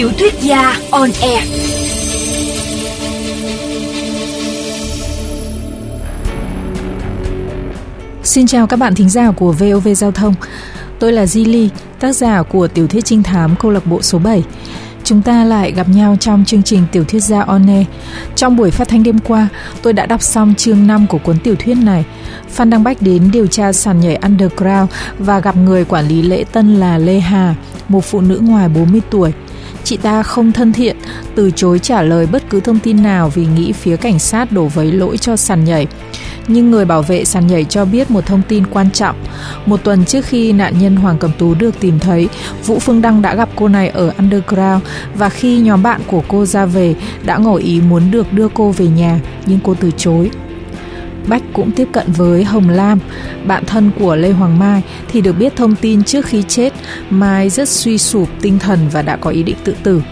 Tiểu thuyết gia on air. Xin chào các bạn thính giả của VOV Giao thông. Tôi là Di Ly, tác giả của tiểu thuyết trinh thám câu lạc bộ số 7. Chúng ta lại gặp nhau trong chương trình tiểu thuyết gia on air. Trong buổi phát thanh đêm qua, tôi đã đọc xong chương 5 của cuốn tiểu thuyết này. Phan Đăng Bách đến điều tra sàn nhảy underground và gặp người quản lý lễ tân là Lê Hà, một phụ nữ ngoài 40 tuổi. Chị ta không thân thiện, từ chối trả lời bất cứ thông tin nào vì nghĩ phía cảnh sát đổ vấy lỗi cho sàn nhảy. Nhưng người bảo vệ sàn nhảy cho biết một thông tin quan trọng. Một tuần trước khi nạn nhân Hoàng Cẩm Tú được tìm thấy, Vũ Phương Đăng đã gặp cô này ở Underground và khi nhóm bạn của cô ra về đã ngỏ ý muốn được đưa cô về nhà nhưng cô từ chối. Bách cũng tiếp cận với Hồng Lam, bạn thân của Lê Hoàng Mai thì được biết thông tin trước khi chết Mai rất suy sụp tinh thần và đã có ý định tự tử.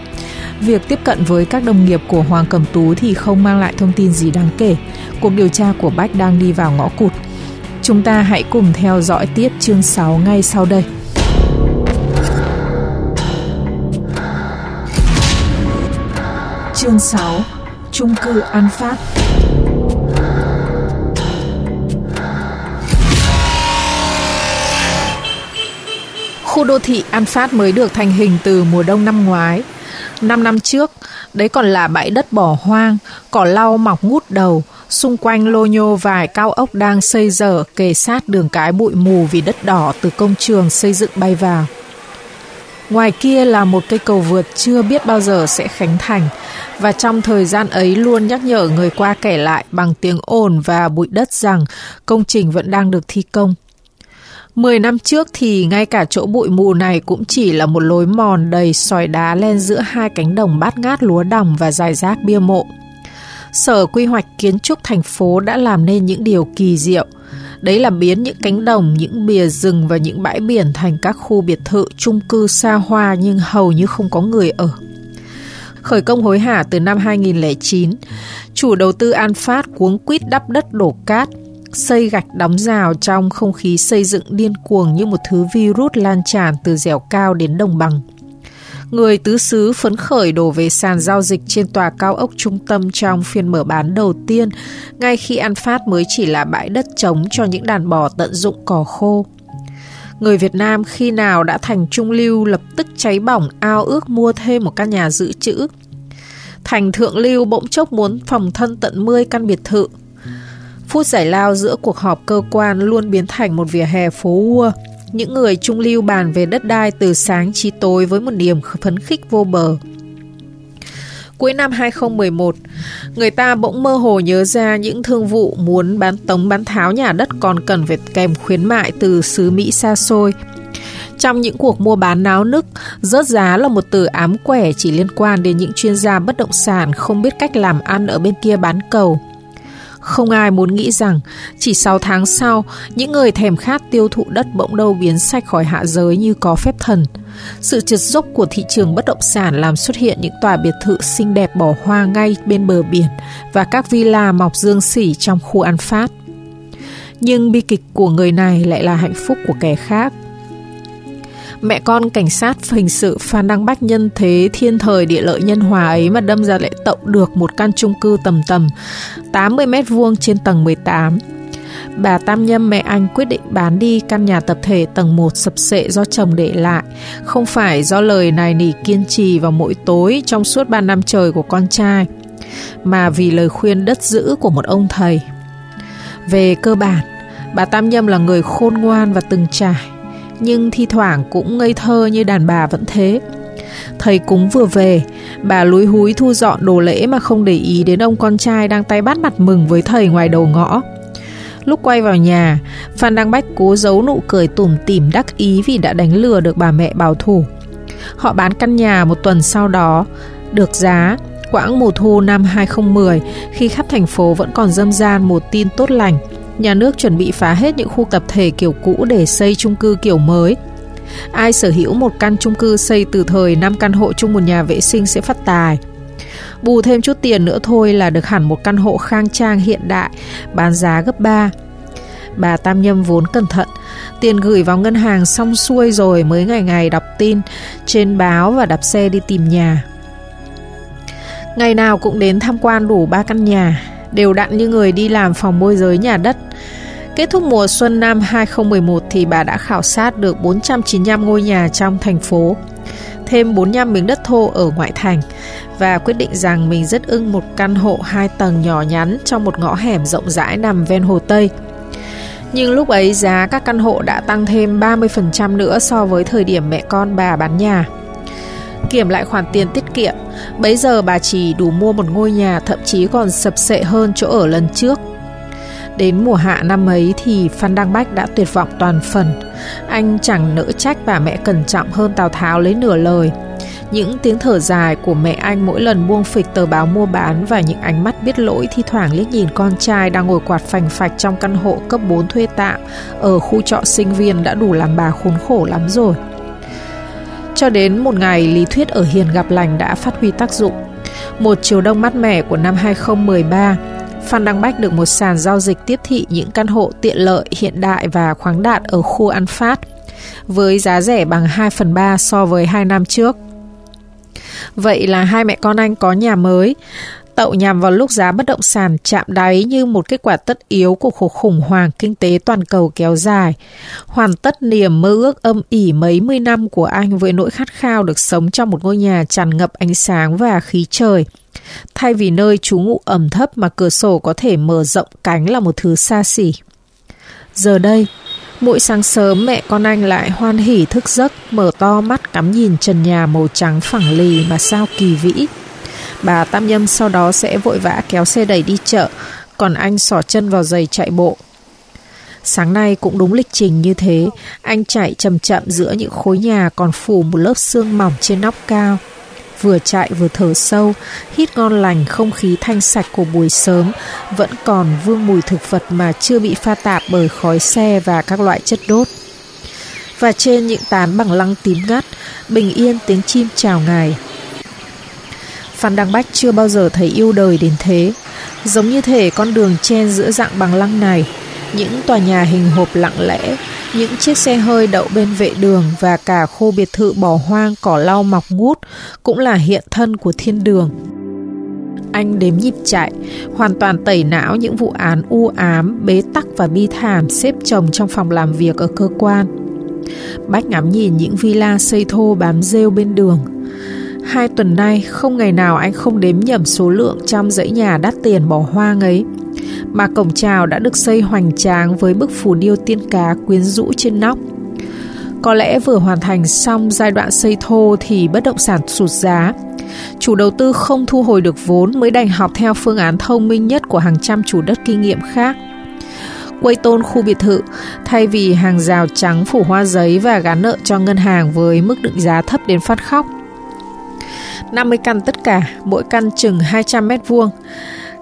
Việc tiếp cận với các đồng nghiệp của Hoàng Cẩm Tú thì không mang lại thông tin gì đáng kể. Cuộc điều tra của Bách đang đi vào ngõ cụt. Chúng ta hãy cùng theo dõi tiếp chương 6 ngay sau đây. Chương 6 Trung cư An Phát Khu đô thị An Phát mới được thành hình từ mùa đông năm ngoái. Năm năm trước, đấy còn là bãi đất bỏ hoang, cỏ lau mọc ngút đầu, xung quanh lô nhô vài cao ốc đang xây dở kề sát đường cái bụi mù vì đất đỏ từ công trường xây dựng bay vào. Ngoài kia là một cây cầu vượt chưa biết bao giờ sẽ khánh thành và trong thời gian ấy luôn nhắc nhở người qua kể lại bằng tiếng ồn và bụi đất rằng công trình vẫn đang được thi công. Mười năm trước thì ngay cả chỗ bụi mù này cũng chỉ là một lối mòn đầy sỏi đá lên giữa hai cánh đồng bát ngát lúa đồng và dài rác bia mộ. Sở quy hoạch kiến trúc thành phố đã làm nên những điều kỳ diệu. Đấy là biến những cánh đồng, những bìa rừng và những bãi biển thành các khu biệt thự chung cư xa hoa nhưng hầu như không có người ở. Khởi công hối hả từ năm 2009, chủ đầu tư An Phát cuống quýt đắp đất đổ cát, xây gạch đóng rào trong không khí xây dựng điên cuồng như một thứ virus lan tràn từ dẻo cao đến đồng bằng. Người tứ xứ phấn khởi đổ về sàn giao dịch trên tòa cao ốc trung tâm trong phiên mở bán đầu tiên, ngay khi An Phát mới chỉ là bãi đất trống cho những đàn bò tận dụng cỏ khô. Người Việt Nam khi nào đã thành trung lưu lập tức cháy bỏng ao ước mua thêm một căn nhà dự trữ. Thành thượng lưu bỗng chốc muốn phòng thân tận 10 căn biệt thự, Phút giải lao giữa cuộc họp cơ quan luôn biến thành một vỉa hè phố ua. Những người trung lưu bàn về đất đai từ sáng chí tối với một niềm phấn khích vô bờ. Cuối năm 2011, người ta bỗng mơ hồ nhớ ra những thương vụ muốn bán tống bán tháo nhà đất còn cần phải kèm khuyến mại từ xứ Mỹ xa xôi. Trong những cuộc mua bán náo nức, rớt giá là một từ ám quẻ chỉ liên quan đến những chuyên gia bất động sản không biết cách làm ăn ở bên kia bán cầu. Không ai muốn nghĩ rằng chỉ 6 tháng sau, những người thèm khát tiêu thụ đất bỗng đâu biến sạch khỏi hạ giới như có phép thần. Sự trượt dốc của thị trường bất động sản làm xuất hiện những tòa biệt thự xinh đẹp bỏ hoa ngay bên bờ biển và các villa mọc dương xỉ trong khu An phát. Nhưng bi kịch của người này lại là hạnh phúc của kẻ khác. Mẹ con cảnh sát hình sự Phan Đăng Bách nhân thế thiên thời địa lợi nhân hòa ấy mà đâm ra lại tậu được một căn chung cư tầm tầm 80 mét vuông trên tầng 18. Bà Tam Nhâm mẹ anh quyết định bán đi căn nhà tập thể tầng 1 sập sệ do chồng để lại, không phải do lời này nỉ kiên trì vào mỗi tối trong suốt 3 năm trời của con trai, mà vì lời khuyên đất giữ của một ông thầy. Về cơ bản, bà Tam Nhâm là người khôn ngoan và từng trải, nhưng thi thoảng cũng ngây thơ như đàn bà vẫn thế. Thầy cúng vừa về, bà lúi húi thu dọn đồ lễ mà không để ý đến ông con trai đang tay bắt mặt mừng với thầy ngoài đầu ngõ. Lúc quay vào nhà, Phan Đăng Bách cố giấu nụ cười tủm tỉm đắc ý vì đã đánh lừa được bà mẹ bảo thủ. Họ bán căn nhà một tuần sau đó, được giá, quãng mùa thu năm 2010 khi khắp thành phố vẫn còn dâm gian một tin tốt lành – nhà nước chuẩn bị phá hết những khu tập thể kiểu cũ để xây chung cư kiểu mới. Ai sở hữu một căn chung cư xây từ thời 5 căn hộ chung một nhà vệ sinh sẽ phát tài. Bù thêm chút tiền nữa thôi là được hẳn một căn hộ khang trang hiện đại, bán giá gấp 3. bà Tam Nhâm vốn cẩn thận, tiền gửi vào ngân hàng xong xuôi rồi mới ngày ngày đọc tin trên báo và đạp xe đi tìm nhà. Ngày nào cũng đến tham quan đủ ba căn nhà, đều đặn như người đi làm phòng môi giới nhà đất. Kết thúc mùa xuân năm 2011 thì bà đã khảo sát được 495 ngôi nhà trong thành phố, thêm 45 miếng đất thô ở ngoại thành và quyết định rằng mình rất ưng một căn hộ hai tầng nhỏ nhắn trong một ngõ hẻm rộng rãi nằm ven hồ Tây. Nhưng lúc ấy giá các căn hộ đã tăng thêm 30% nữa so với thời điểm mẹ con bà bán nhà. Kiểm lại khoản tiền tiết kiệm, bấy giờ bà chỉ đủ mua một ngôi nhà thậm chí còn sập sệ hơn chỗ ở lần trước. Đến mùa hạ năm ấy thì Phan Đăng Bách đã tuyệt vọng toàn phần. Anh chẳng nỡ trách bà mẹ cẩn trọng hơn Tào Tháo lấy nửa lời. Những tiếng thở dài của mẹ anh mỗi lần buông phịch tờ báo mua bán và những ánh mắt biết lỗi thi thoảng liếc nhìn con trai đang ngồi quạt phành phạch trong căn hộ cấp 4 thuê tạm ở khu trọ sinh viên đã đủ làm bà khốn khổ lắm rồi. Cho đến một ngày lý thuyết ở Hiền gặp lành đã phát huy tác dụng. Một chiều đông mát mẻ của năm 2013, Phan Đăng Bách được một sàn giao dịch tiếp thị những căn hộ tiện lợi, hiện đại và khoáng đạt ở khu An Phát với giá rẻ bằng 2 phần 3 so với 2 năm trước. Vậy là hai mẹ con anh có nhà mới. Tậu nhằm vào lúc giá bất động sản chạm đáy như một kết quả tất yếu của cuộc khủng hoảng kinh tế toàn cầu kéo dài. Hoàn tất niềm mơ ước âm ỉ mấy mươi năm của anh với nỗi khát khao được sống trong một ngôi nhà tràn ngập ánh sáng và khí trời. Thay vì nơi trú ngụ ẩm thấp mà cửa sổ có thể mở rộng cánh là một thứ xa xỉ. Giờ đây, Mỗi sáng sớm mẹ con anh lại hoan hỉ thức giấc, mở to mắt cắm nhìn trần nhà màu trắng phẳng lì mà sao kỳ vĩ. Bà Tam Nhâm sau đó sẽ vội vã kéo xe đẩy đi chợ, còn anh xỏ chân vào giày chạy bộ. Sáng nay cũng đúng lịch trình như thế, anh chạy chậm chậm giữa những khối nhà còn phủ một lớp sương mỏng trên nóc cao vừa chạy vừa thở sâu, hít ngon lành không khí thanh sạch của buổi sớm, vẫn còn vương mùi thực vật mà chưa bị pha tạp bởi khói xe và các loại chất đốt. Và trên những tán bằng lăng tím ngắt, bình yên tiếng chim chào ngài. Phan Đăng Bách chưa bao giờ thấy yêu đời đến thế, giống như thể con đường chen giữa dạng bằng lăng này, những tòa nhà hình hộp lặng lẽ, những chiếc xe hơi đậu bên vệ đường và cả khu biệt thự bỏ hoang cỏ lau mọc ngút cũng là hiện thân của thiên đường. Anh đếm nhịp chạy, hoàn toàn tẩy não những vụ án u ám, bế tắc và bi thảm xếp chồng trong phòng làm việc ở cơ quan. Bách ngắm nhìn những villa xây thô bám rêu bên đường. Hai tuần nay, không ngày nào anh không đếm nhầm số lượng trong dãy nhà đắt tiền bỏ hoang ấy mà cổng chào đã được xây hoành tráng với bức phù điêu tiên cá quyến rũ trên nóc. Có lẽ vừa hoàn thành xong giai đoạn xây thô thì bất động sản sụt giá. Chủ đầu tư không thu hồi được vốn mới đành học theo phương án thông minh nhất của hàng trăm chủ đất kinh nghiệm khác. Quây tôn khu biệt thự, thay vì hàng rào trắng phủ hoa giấy và gán nợ cho ngân hàng với mức định giá thấp đến phát khóc. 50 căn tất cả, mỗi căn chừng 200 mét vuông.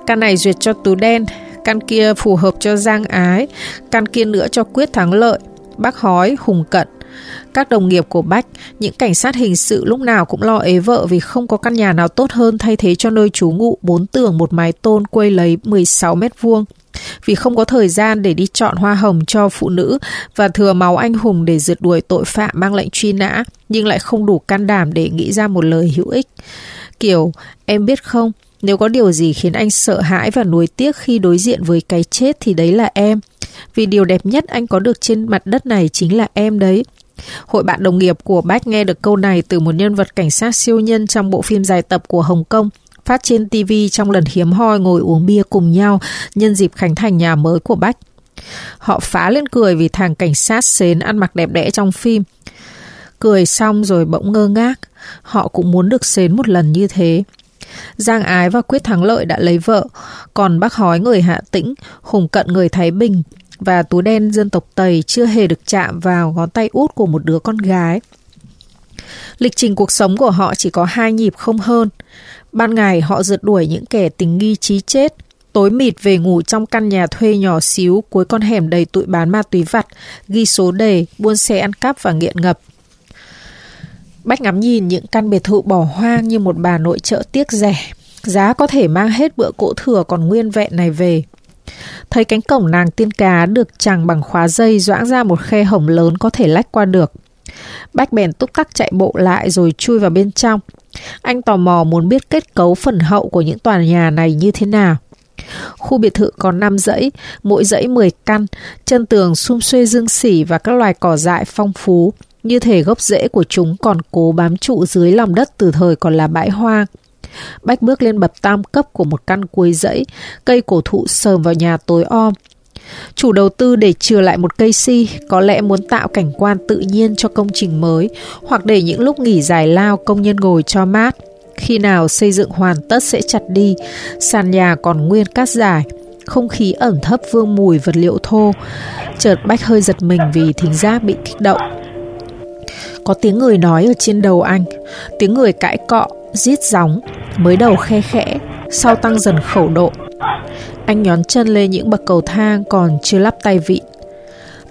Căn này duyệt cho Tú Đen, căn kia phù hợp cho Giang Ái, căn kia nữa cho Quyết Thắng Lợi, Bác Hói, Hùng Cận. Các đồng nghiệp của Bách, những cảnh sát hình sự lúc nào cũng lo ế vợ vì không có căn nhà nào tốt hơn thay thế cho nơi trú ngụ bốn tường một mái tôn quây lấy 16 mét vuông. Vì không có thời gian để đi chọn hoa hồng cho phụ nữ và thừa máu anh hùng để rượt đuổi tội phạm mang lệnh truy nã, nhưng lại không đủ can đảm để nghĩ ra một lời hữu ích. Kiểu, em biết không, nếu có điều gì khiến anh sợ hãi và nuối tiếc khi đối diện với cái chết thì đấy là em. Vì điều đẹp nhất anh có được trên mặt đất này chính là em đấy. Hội bạn đồng nghiệp của Bách nghe được câu này từ một nhân vật cảnh sát siêu nhân trong bộ phim dài tập của Hồng Kông phát trên TV trong lần hiếm hoi ngồi uống bia cùng nhau nhân dịp khánh thành nhà mới của Bách. Họ phá lên cười vì thằng cảnh sát xến ăn mặc đẹp đẽ trong phim. Cười xong rồi bỗng ngơ ngác, họ cũng muốn được xến một lần như thế. Giang Ái và Quyết Thắng Lợi đã lấy vợ, còn bác Hói người Hạ Tĩnh, Hùng Cận người Thái Bình và túi Đen dân tộc Tây chưa hề được chạm vào ngón tay út của một đứa con gái. Lịch trình cuộc sống của họ chỉ có hai nhịp không hơn. Ban ngày họ rượt đuổi những kẻ tình nghi trí chết, tối mịt về ngủ trong căn nhà thuê nhỏ xíu cuối con hẻm đầy tụi bán ma túy vặt, ghi số đề, buôn xe ăn cắp và nghiện ngập. Bách ngắm nhìn những căn biệt thự bỏ hoang như một bà nội trợ tiếc rẻ. Giá có thể mang hết bữa cỗ thừa còn nguyên vẹn này về. Thấy cánh cổng nàng tiên cá được chàng bằng khóa dây doãn ra một khe hổng lớn có thể lách qua được. Bách bèn túc tắc chạy bộ lại rồi chui vào bên trong. Anh tò mò muốn biết kết cấu phần hậu của những tòa nhà này như thế nào. Khu biệt thự có 5 dãy, mỗi dãy 10 căn, chân tường xum xuê dương xỉ và các loài cỏ dại phong phú. Như thể gốc rễ của chúng còn cố bám trụ dưới lòng đất từ thời còn là bãi hoang. Bách bước lên bậc tam cấp của một căn cuối dãy, cây cổ thụ sờm vào nhà tối om. Chủ đầu tư để chừa lại một cây si, có lẽ muốn tạo cảnh quan tự nhiên cho công trình mới, hoặc để những lúc nghỉ giải lao công nhân ngồi cho mát. Khi nào xây dựng hoàn tất sẽ chặt đi, sàn nhà còn nguyên cát dài, không khí ẩm thấp vương mùi vật liệu thô. Chợt Bách hơi giật mình vì thính giác bị kích động. Có tiếng người nói ở trên đầu anh, tiếng người cãi cọ, rít gióng, mới đầu khe khẽ, sau tăng dần khẩu độ. Anh nhón chân lên những bậc cầu thang còn chưa lắp tay vịn.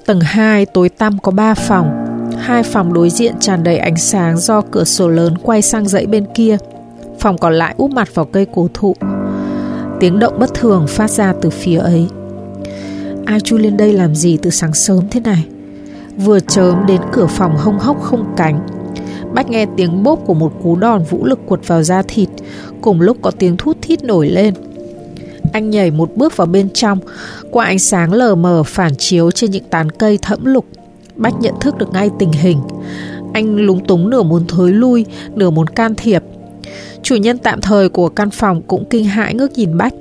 Tầng 2 tối tăm có 3 phòng, hai phòng đối diện tràn đầy ánh sáng do cửa sổ lớn quay sang dãy bên kia. Phòng còn lại úp mặt vào cây cổ thụ. Tiếng động bất thường phát ra từ phía ấy. Ai chui lên đây làm gì từ sáng sớm thế này? Vừa chớm đến cửa phòng hông hốc không cánh Bách nghe tiếng bốp của một cú đòn vũ lực quật vào da thịt Cùng lúc có tiếng thút thít nổi lên anh nhảy một bước vào bên trong. Qua ánh sáng lờ mờ phản chiếu trên những tán cây thẫm lục Bách nhận thức được ngay tình hình. Anh lúng túng nửa muốn thối lui Nửa muốn can thiệp. Chủ nhân tạm thời của căn phòng cũng kinh hãi ngước nhìn Bách.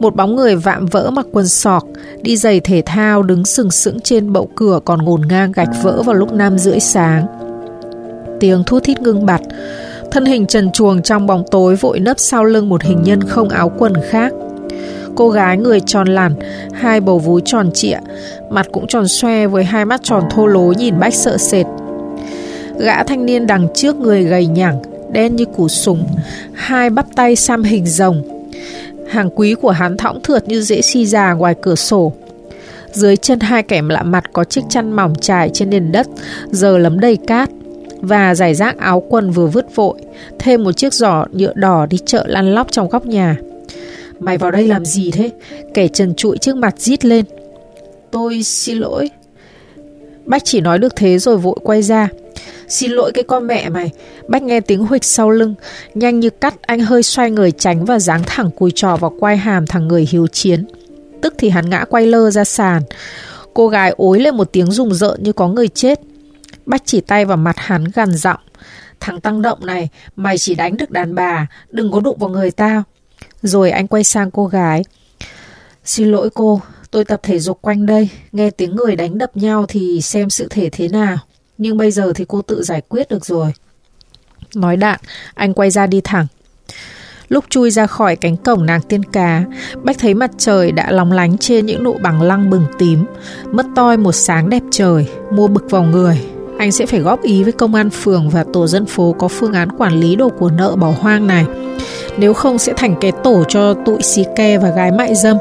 Một bóng người vạm vỡ mặc quần sọc, đi giày thể thao đứng sừng sững trên bậu cửa còn ngổn ngang gạch vỡ vào lúc năm rưỡi sáng. Tiếng thu thít ngưng bặt, thân hình trần chuồng trong bóng tối vội nấp sau lưng một hình nhân không áo quần khác. Cô gái người tròn lẳn, hai bầu vú tròn trịa, mặt cũng tròn xoe với hai mắt tròn thô lố nhìn bách sợ sệt. Gã thanh niên đằng trước người gầy nhẳng, đen như củ súng, hai bắp tay xăm hình rồng, Hàng quý của hắn thõng thượt như dễ si già ngoài cửa sổ. Dưới chân hai kẻ lạ mặt có chiếc chăn mỏng trải trên nền đất, giờ lấm đầy cát. Và giải rác áo quần vừa vứt vội, thêm một chiếc giỏ nhựa đỏ đi chợ lăn lóc trong góc nhà. Mày vào đây làm gì thế? Kẻ trần trụi trước mặt rít lên. Tôi xin lỗi. Bách chỉ nói được thế rồi vội quay ra. Xin lỗi cái con mẹ mày Bách nghe tiếng huịch sau lưng Nhanh như cắt, anh hơi xoay người tránh Và giáng thẳng cùi trò vào quai hàm thằng người hiếu chiến Tức thì hắn ngã quay lơ ra sàn Cô gái ối lên một tiếng rùng rợn như có người chết Bách chỉ tay vào mặt hắn gằn giọng Thằng tăng động này, Mày chỉ đánh được đàn bà, Đừng có đụng vào người tao rồi anh quay sang cô gái Xin lỗi cô Tôi tập thể dục quanh đây Nghe tiếng người đánh đập nhau thì xem sự thể thế nào nhưng bây giờ thì cô tự giải quyết được rồi. Nói đạn, anh quay ra đi thẳng. Lúc chui ra khỏi cánh cổng nàng tiên cá, Bách thấy mặt trời đã lóng lánh trên những nụ bằng lăng bừng tím. Mất toi một sáng đẹp trời, mua bực vào người. Anh sẽ phải góp ý với công an phường và tổ dân phố có phương án quản lý đồ của nợ bỏ hoang này. Nếu không sẽ thành cái tổ cho tụi xì ke và gái mại dâm.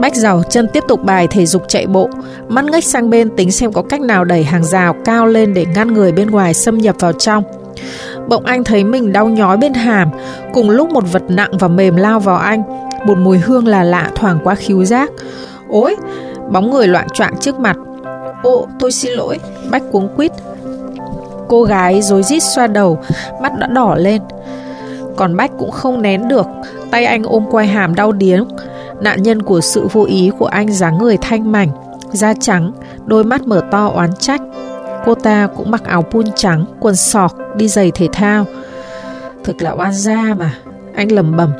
Bách giàu chân tiếp tục bài thể dục chạy bộ, mắt ngách sang bên tính xem có cách nào đẩy hàng rào cao lên để ngăn người bên ngoài xâm nhập vào trong. Bỗng anh thấy mình đau nhói bên hàm, cùng lúc một vật nặng và mềm lao vào anh, một mùi hương là lạ thoảng qua khíu giác. Ôi, bóng người loạn choạng trước mặt. Ồ, tôi xin lỗi, Bách cuống quýt. Cô gái rối rít xoa đầu, mắt đã đỏ lên. Còn Bách cũng không nén được, tay anh ôm quai hàm đau điếng, Nạn nhân của sự vô ý của anh dáng người thanh mảnh, da trắng, đôi mắt mở to oán trách. Cô ta cũng mặc áo pun trắng, quần sọc, đi giày thể thao. Thực là oan gia mà, anh lầm bầm.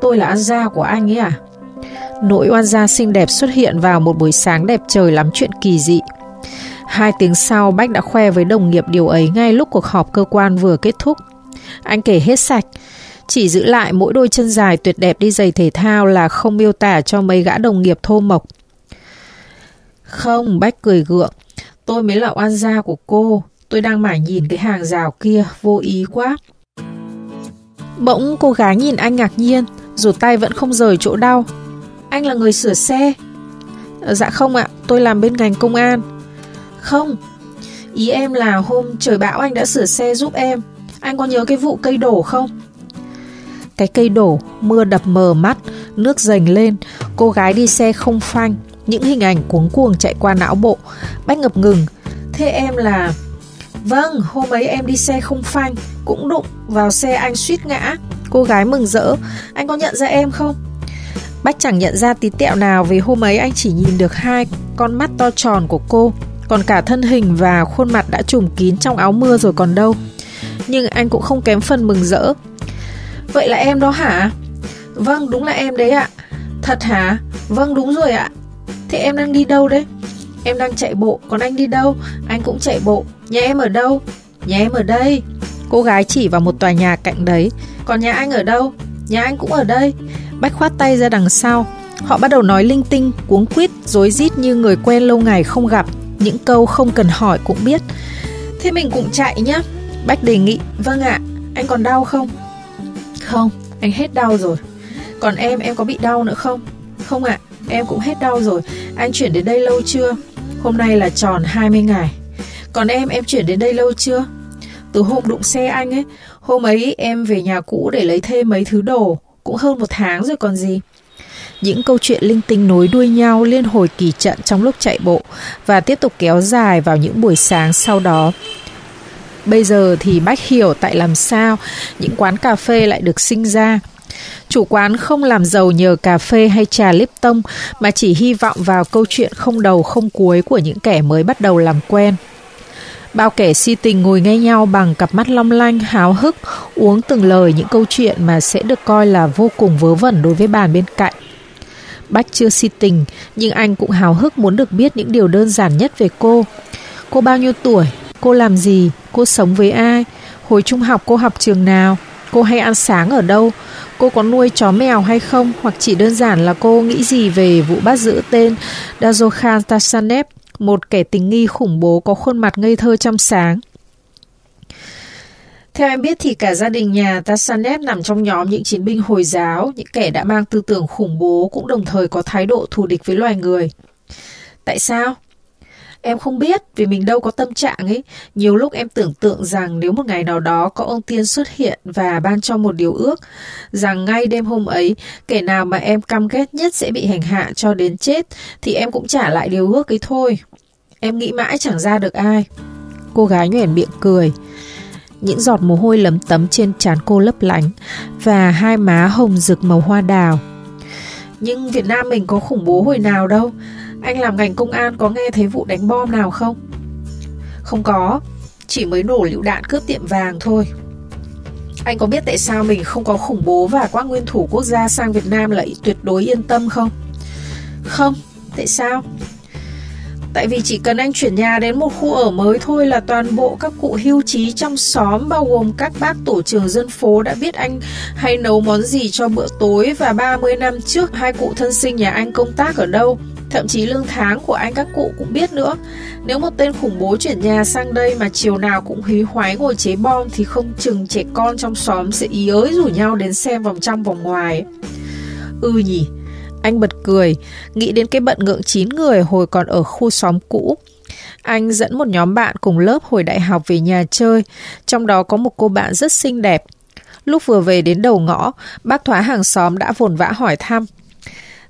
Tôi là oan gia của anh ấy à? Nỗi oan gia xinh đẹp xuất hiện vào một buổi sáng đẹp trời lắm chuyện kỳ dị. Hai tiếng sau Bách đã khoe với đồng nghiệp điều ấy ngay lúc cuộc họp cơ quan vừa kết thúc. Anh kể hết sạch, chỉ giữ lại mỗi đôi chân dài tuyệt đẹp đi giày thể thao là không miêu tả cho mấy gã đồng nghiệp thô mộc. Không, Bách cười gượng. Tôi mới là oan gia của cô. Tôi đang mải nhìn cái hàng rào kia, vô ý quá. Bỗng cô gái nhìn anh ngạc nhiên, dù tay vẫn không rời chỗ đau. Anh là người sửa xe. Dạ không ạ, tôi làm bên ngành công an. Không, ý em là hôm trời bão anh đã sửa xe giúp em. Anh có nhớ cái vụ cây đổ không? Cái cây đổ, mưa đập mờ mắt, nước dành lên, Cô gái đi xe không phanh Những hình ảnh cuống cuồng chạy qua não bộ. Bách ngập ngừng. Thế em là Vâng, hôm ấy em đi xe không phanh Cũng đụng vào xe anh suýt ngã. Cô gái mừng rỡ Anh có nhận ra em không? Bách chẳng nhận ra tí tẹo nào vì hôm ấy anh chỉ nhìn được hai con mắt to tròn của cô Còn cả thân hình và khuôn mặt đã trùm kín trong áo mưa rồi còn đâu. Nhưng anh cũng không kém phần mừng rỡ Vậy là em đó hả? Vâng, đúng là em đấy ạ Thật hả? Vâng, đúng rồi ạ Thế em đang đi đâu đấy? Em đang chạy bộ, còn anh đi đâu? Anh cũng chạy bộ Nhà em ở đâu? Nhà em ở đây Cô gái chỉ vào một tòa nhà cạnh đấy Còn nhà anh ở đâu? Nhà anh cũng ở đây Bách khoát tay ra đằng sau Họ bắt đầu nói linh tinh, cuống quýt, rối rít như người quen lâu ngày không gặp Những câu không cần hỏi cũng biết Thế mình cũng chạy nhá Bách đề nghị Vâng ạ, anh còn đau không? Không, anh hết đau rồi Còn em, em có bị đau nữa không? Không ạ, em cũng hết đau rồi Anh chuyển đến đây lâu chưa? Hôm nay là tròn 20 ngày Còn em, em chuyển đến đây lâu chưa? Từ hôm đụng xe anh ấy Hôm ấy em về nhà cũ để lấy thêm mấy thứ đồ Cũng hơn một tháng rồi còn gì những câu chuyện linh tinh nối đuôi nhau liên hồi kỳ trận trong lúc chạy bộ và tiếp tục kéo dài vào những buổi sáng sau đó. Bây giờ thì Bách hiểu tại làm sao những quán cà phê lại được sinh ra. Chủ quán không làm giàu nhờ cà phê hay trà Lipton mà chỉ hy vọng vào câu chuyện không đầu không cuối của những kẻ mới bắt đầu làm quen. Bao kẻ si tình ngồi ngay nhau bằng cặp mắt long lanh, háo hức, uống từng lời những câu chuyện mà sẽ được coi là vô cùng vớ vẩn đối với bàn bên cạnh. Bách chưa si tình, nhưng anh cũng háo hức muốn được biết những điều đơn giản nhất về cô. Cô bao nhiêu tuổi? Cô làm gì? Cô sống với ai? Hồi trung học cô học trường nào? Cô hay ăn sáng ở đâu? Cô có nuôi chó mèo hay không? Hoặc chỉ đơn giản là cô nghĩ gì về vụ bắt giữ tên Dazokhan Tashanev, một kẻ tình nghi khủng bố có khuôn mặt ngây thơ trong sáng? Theo em biết thì cả gia đình nhà Tassanet nằm trong nhóm những chiến binh Hồi giáo, những kẻ đã mang tư tưởng khủng bố cũng đồng thời có thái độ thù địch với loài người. Tại sao? Em không biết vì mình đâu có tâm trạng ấy. Nhiều lúc em tưởng tượng rằng nếu một ngày nào đó có ông tiên xuất hiện và ban cho một điều ước rằng ngay đêm hôm ấy kẻ nào mà em căm ghét nhất sẽ bị hành hạ cho đến chết thì em cũng trả lại điều ước ấy thôi. Em nghĩ mãi chẳng ra được ai. Cô gái nhoẻn miệng cười. Những giọt mồ hôi lấm tấm trên trán cô lấp lánh và hai má hồng rực màu hoa đào. Nhưng Việt Nam mình có khủng bố hồi nào đâu anh làm ngành công an có nghe thấy vụ đánh bom nào không? Không có, chỉ mới nổ lựu đạn cướp tiệm vàng thôi. Anh có biết tại sao mình không có khủng bố và các nguyên thủ quốc gia sang Việt Nam lại tuyệt đối yên tâm không? Không, tại sao? Tại vì chỉ cần anh chuyển nhà đến một khu ở mới thôi là toàn bộ các cụ hưu trí trong xóm bao gồm các bác tổ trưởng dân phố đã biết anh hay nấu món gì cho bữa tối và 30 năm trước hai cụ thân sinh nhà anh công tác ở đâu. Thậm chí lương tháng của anh các cụ cũng biết nữa Nếu một tên khủng bố chuyển nhà sang đây Mà chiều nào cũng hí hoái ngồi chế bom Thì không chừng trẻ con trong xóm Sẽ ý ới rủ nhau đến xem vòng trong vòng ngoài Ừ nhỉ Anh bật cười Nghĩ đến cái bận ngượng chín người hồi còn ở khu xóm cũ anh dẫn một nhóm bạn cùng lớp hồi đại học về nhà chơi, trong đó có một cô bạn rất xinh đẹp. Lúc vừa về đến đầu ngõ, bác thoá hàng xóm đã vồn vã hỏi thăm.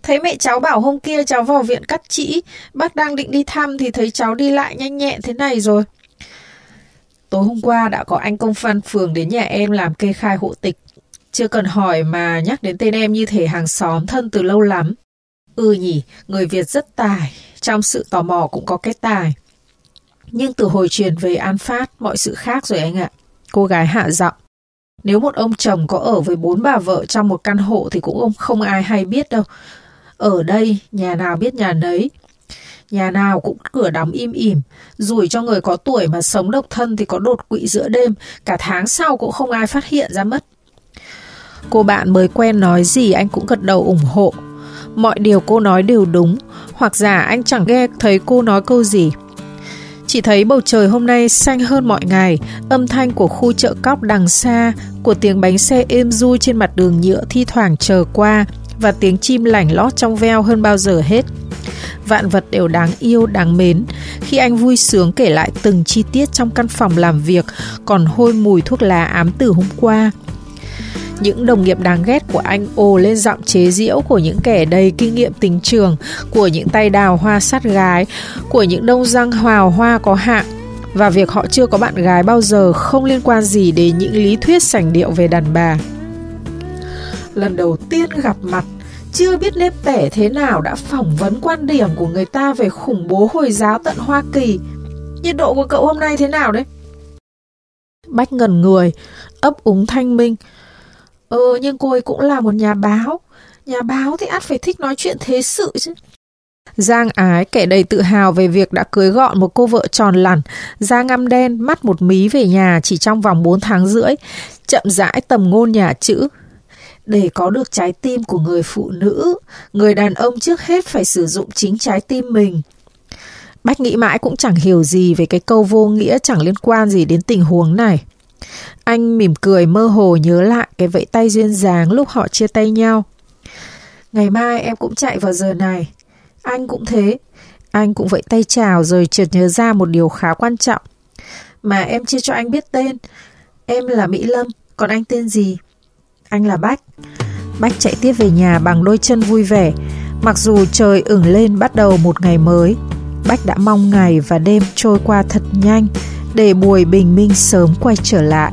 Thấy mẹ cháu bảo hôm kia cháu vào viện cắt chỉ, bác đang định đi thăm thì thấy cháu đi lại nhanh nhẹn thế này rồi. Tối hôm qua đã có anh công văn phường đến nhà em làm kê khai hộ tịch. Chưa cần hỏi mà nhắc đến tên em như thể hàng xóm thân từ lâu lắm. Ừ nhỉ, người Việt rất tài, trong sự tò mò cũng có cái tài. Nhưng từ hồi truyền về An Phát, mọi sự khác rồi anh ạ. Cô gái hạ giọng. Nếu một ông chồng có ở với bốn bà vợ trong một căn hộ thì cũng không ai hay biết đâu. Ở đây, nhà nào biết nhà nấy. Nhà nào cũng cửa đóng im ỉm, rủi cho người có tuổi mà sống độc thân thì có đột quỵ giữa đêm, cả tháng sau cũng không ai phát hiện ra mất. Cô bạn mới quen nói gì anh cũng gật đầu ủng hộ. Mọi điều cô nói đều đúng, hoặc giả anh chẳng nghe thấy cô nói câu gì. Chỉ thấy bầu trời hôm nay xanh hơn mọi ngày, âm thanh của khu chợ cóc đằng xa, của tiếng bánh xe êm du trên mặt đường nhựa thi thoảng chờ qua, và tiếng chim lảnh lót trong veo hơn bao giờ hết. Vạn vật đều đáng yêu, đáng mến khi anh vui sướng kể lại từng chi tiết trong căn phòng làm việc còn hôi mùi thuốc lá ám từ hôm qua. Những đồng nghiệp đáng ghét của anh ồ lên giọng chế giễu của những kẻ đầy kinh nghiệm tình trường, của những tay đào hoa sát gái, của những đông răng hào hoa có hạng và việc họ chưa có bạn gái bao giờ không liên quan gì đến những lý thuyết sành điệu về đàn bà. Lần đầu tiên gặp mặt, chưa biết nếp tẻ thế nào đã phỏng vấn quan điểm của người ta về khủng bố Hồi giáo tận Hoa Kỳ. Nhiệt độ của cậu hôm nay thế nào đấy? Bách ngần người, ấp úng thanh minh. Ừ, nhưng cô ấy cũng là một nhà báo. Nhà báo thì ắt phải thích nói chuyện thế sự chứ. Giang ái kẻ đầy tự hào về việc đã cưới gọn một cô vợ tròn lẳn, da ngăm đen, mắt một mí về nhà chỉ trong vòng 4 tháng rưỡi, chậm rãi tầm ngôn nhà chữ. Để có được trái tim của người phụ nữ, người đàn ông trước hết phải sử dụng chính trái tim mình. Bách nghĩ mãi cũng chẳng hiểu gì về cái câu vô nghĩa chẳng liên quan gì đến tình huống này. Anh mỉm cười mơ hồ nhớ lại cái vẫy tay duyên dáng lúc họ chia tay nhau. Ngày mai em cũng chạy vào giờ này. Anh cũng thế. Anh cũng vẫy tay chào rồi chợt nhớ ra một điều khá quan trọng. Mà em chưa cho anh biết tên. Em là Mỹ Lâm, còn anh tên gì? Anh là Bách. Bách chạy tiếp về nhà bằng đôi chân vui vẻ. Mặc dù trời ửng lên bắt đầu một ngày mới, Bách đã mong ngày và đêm trôi qua thật nhanh để buổi bình minh sớm quay trở lại.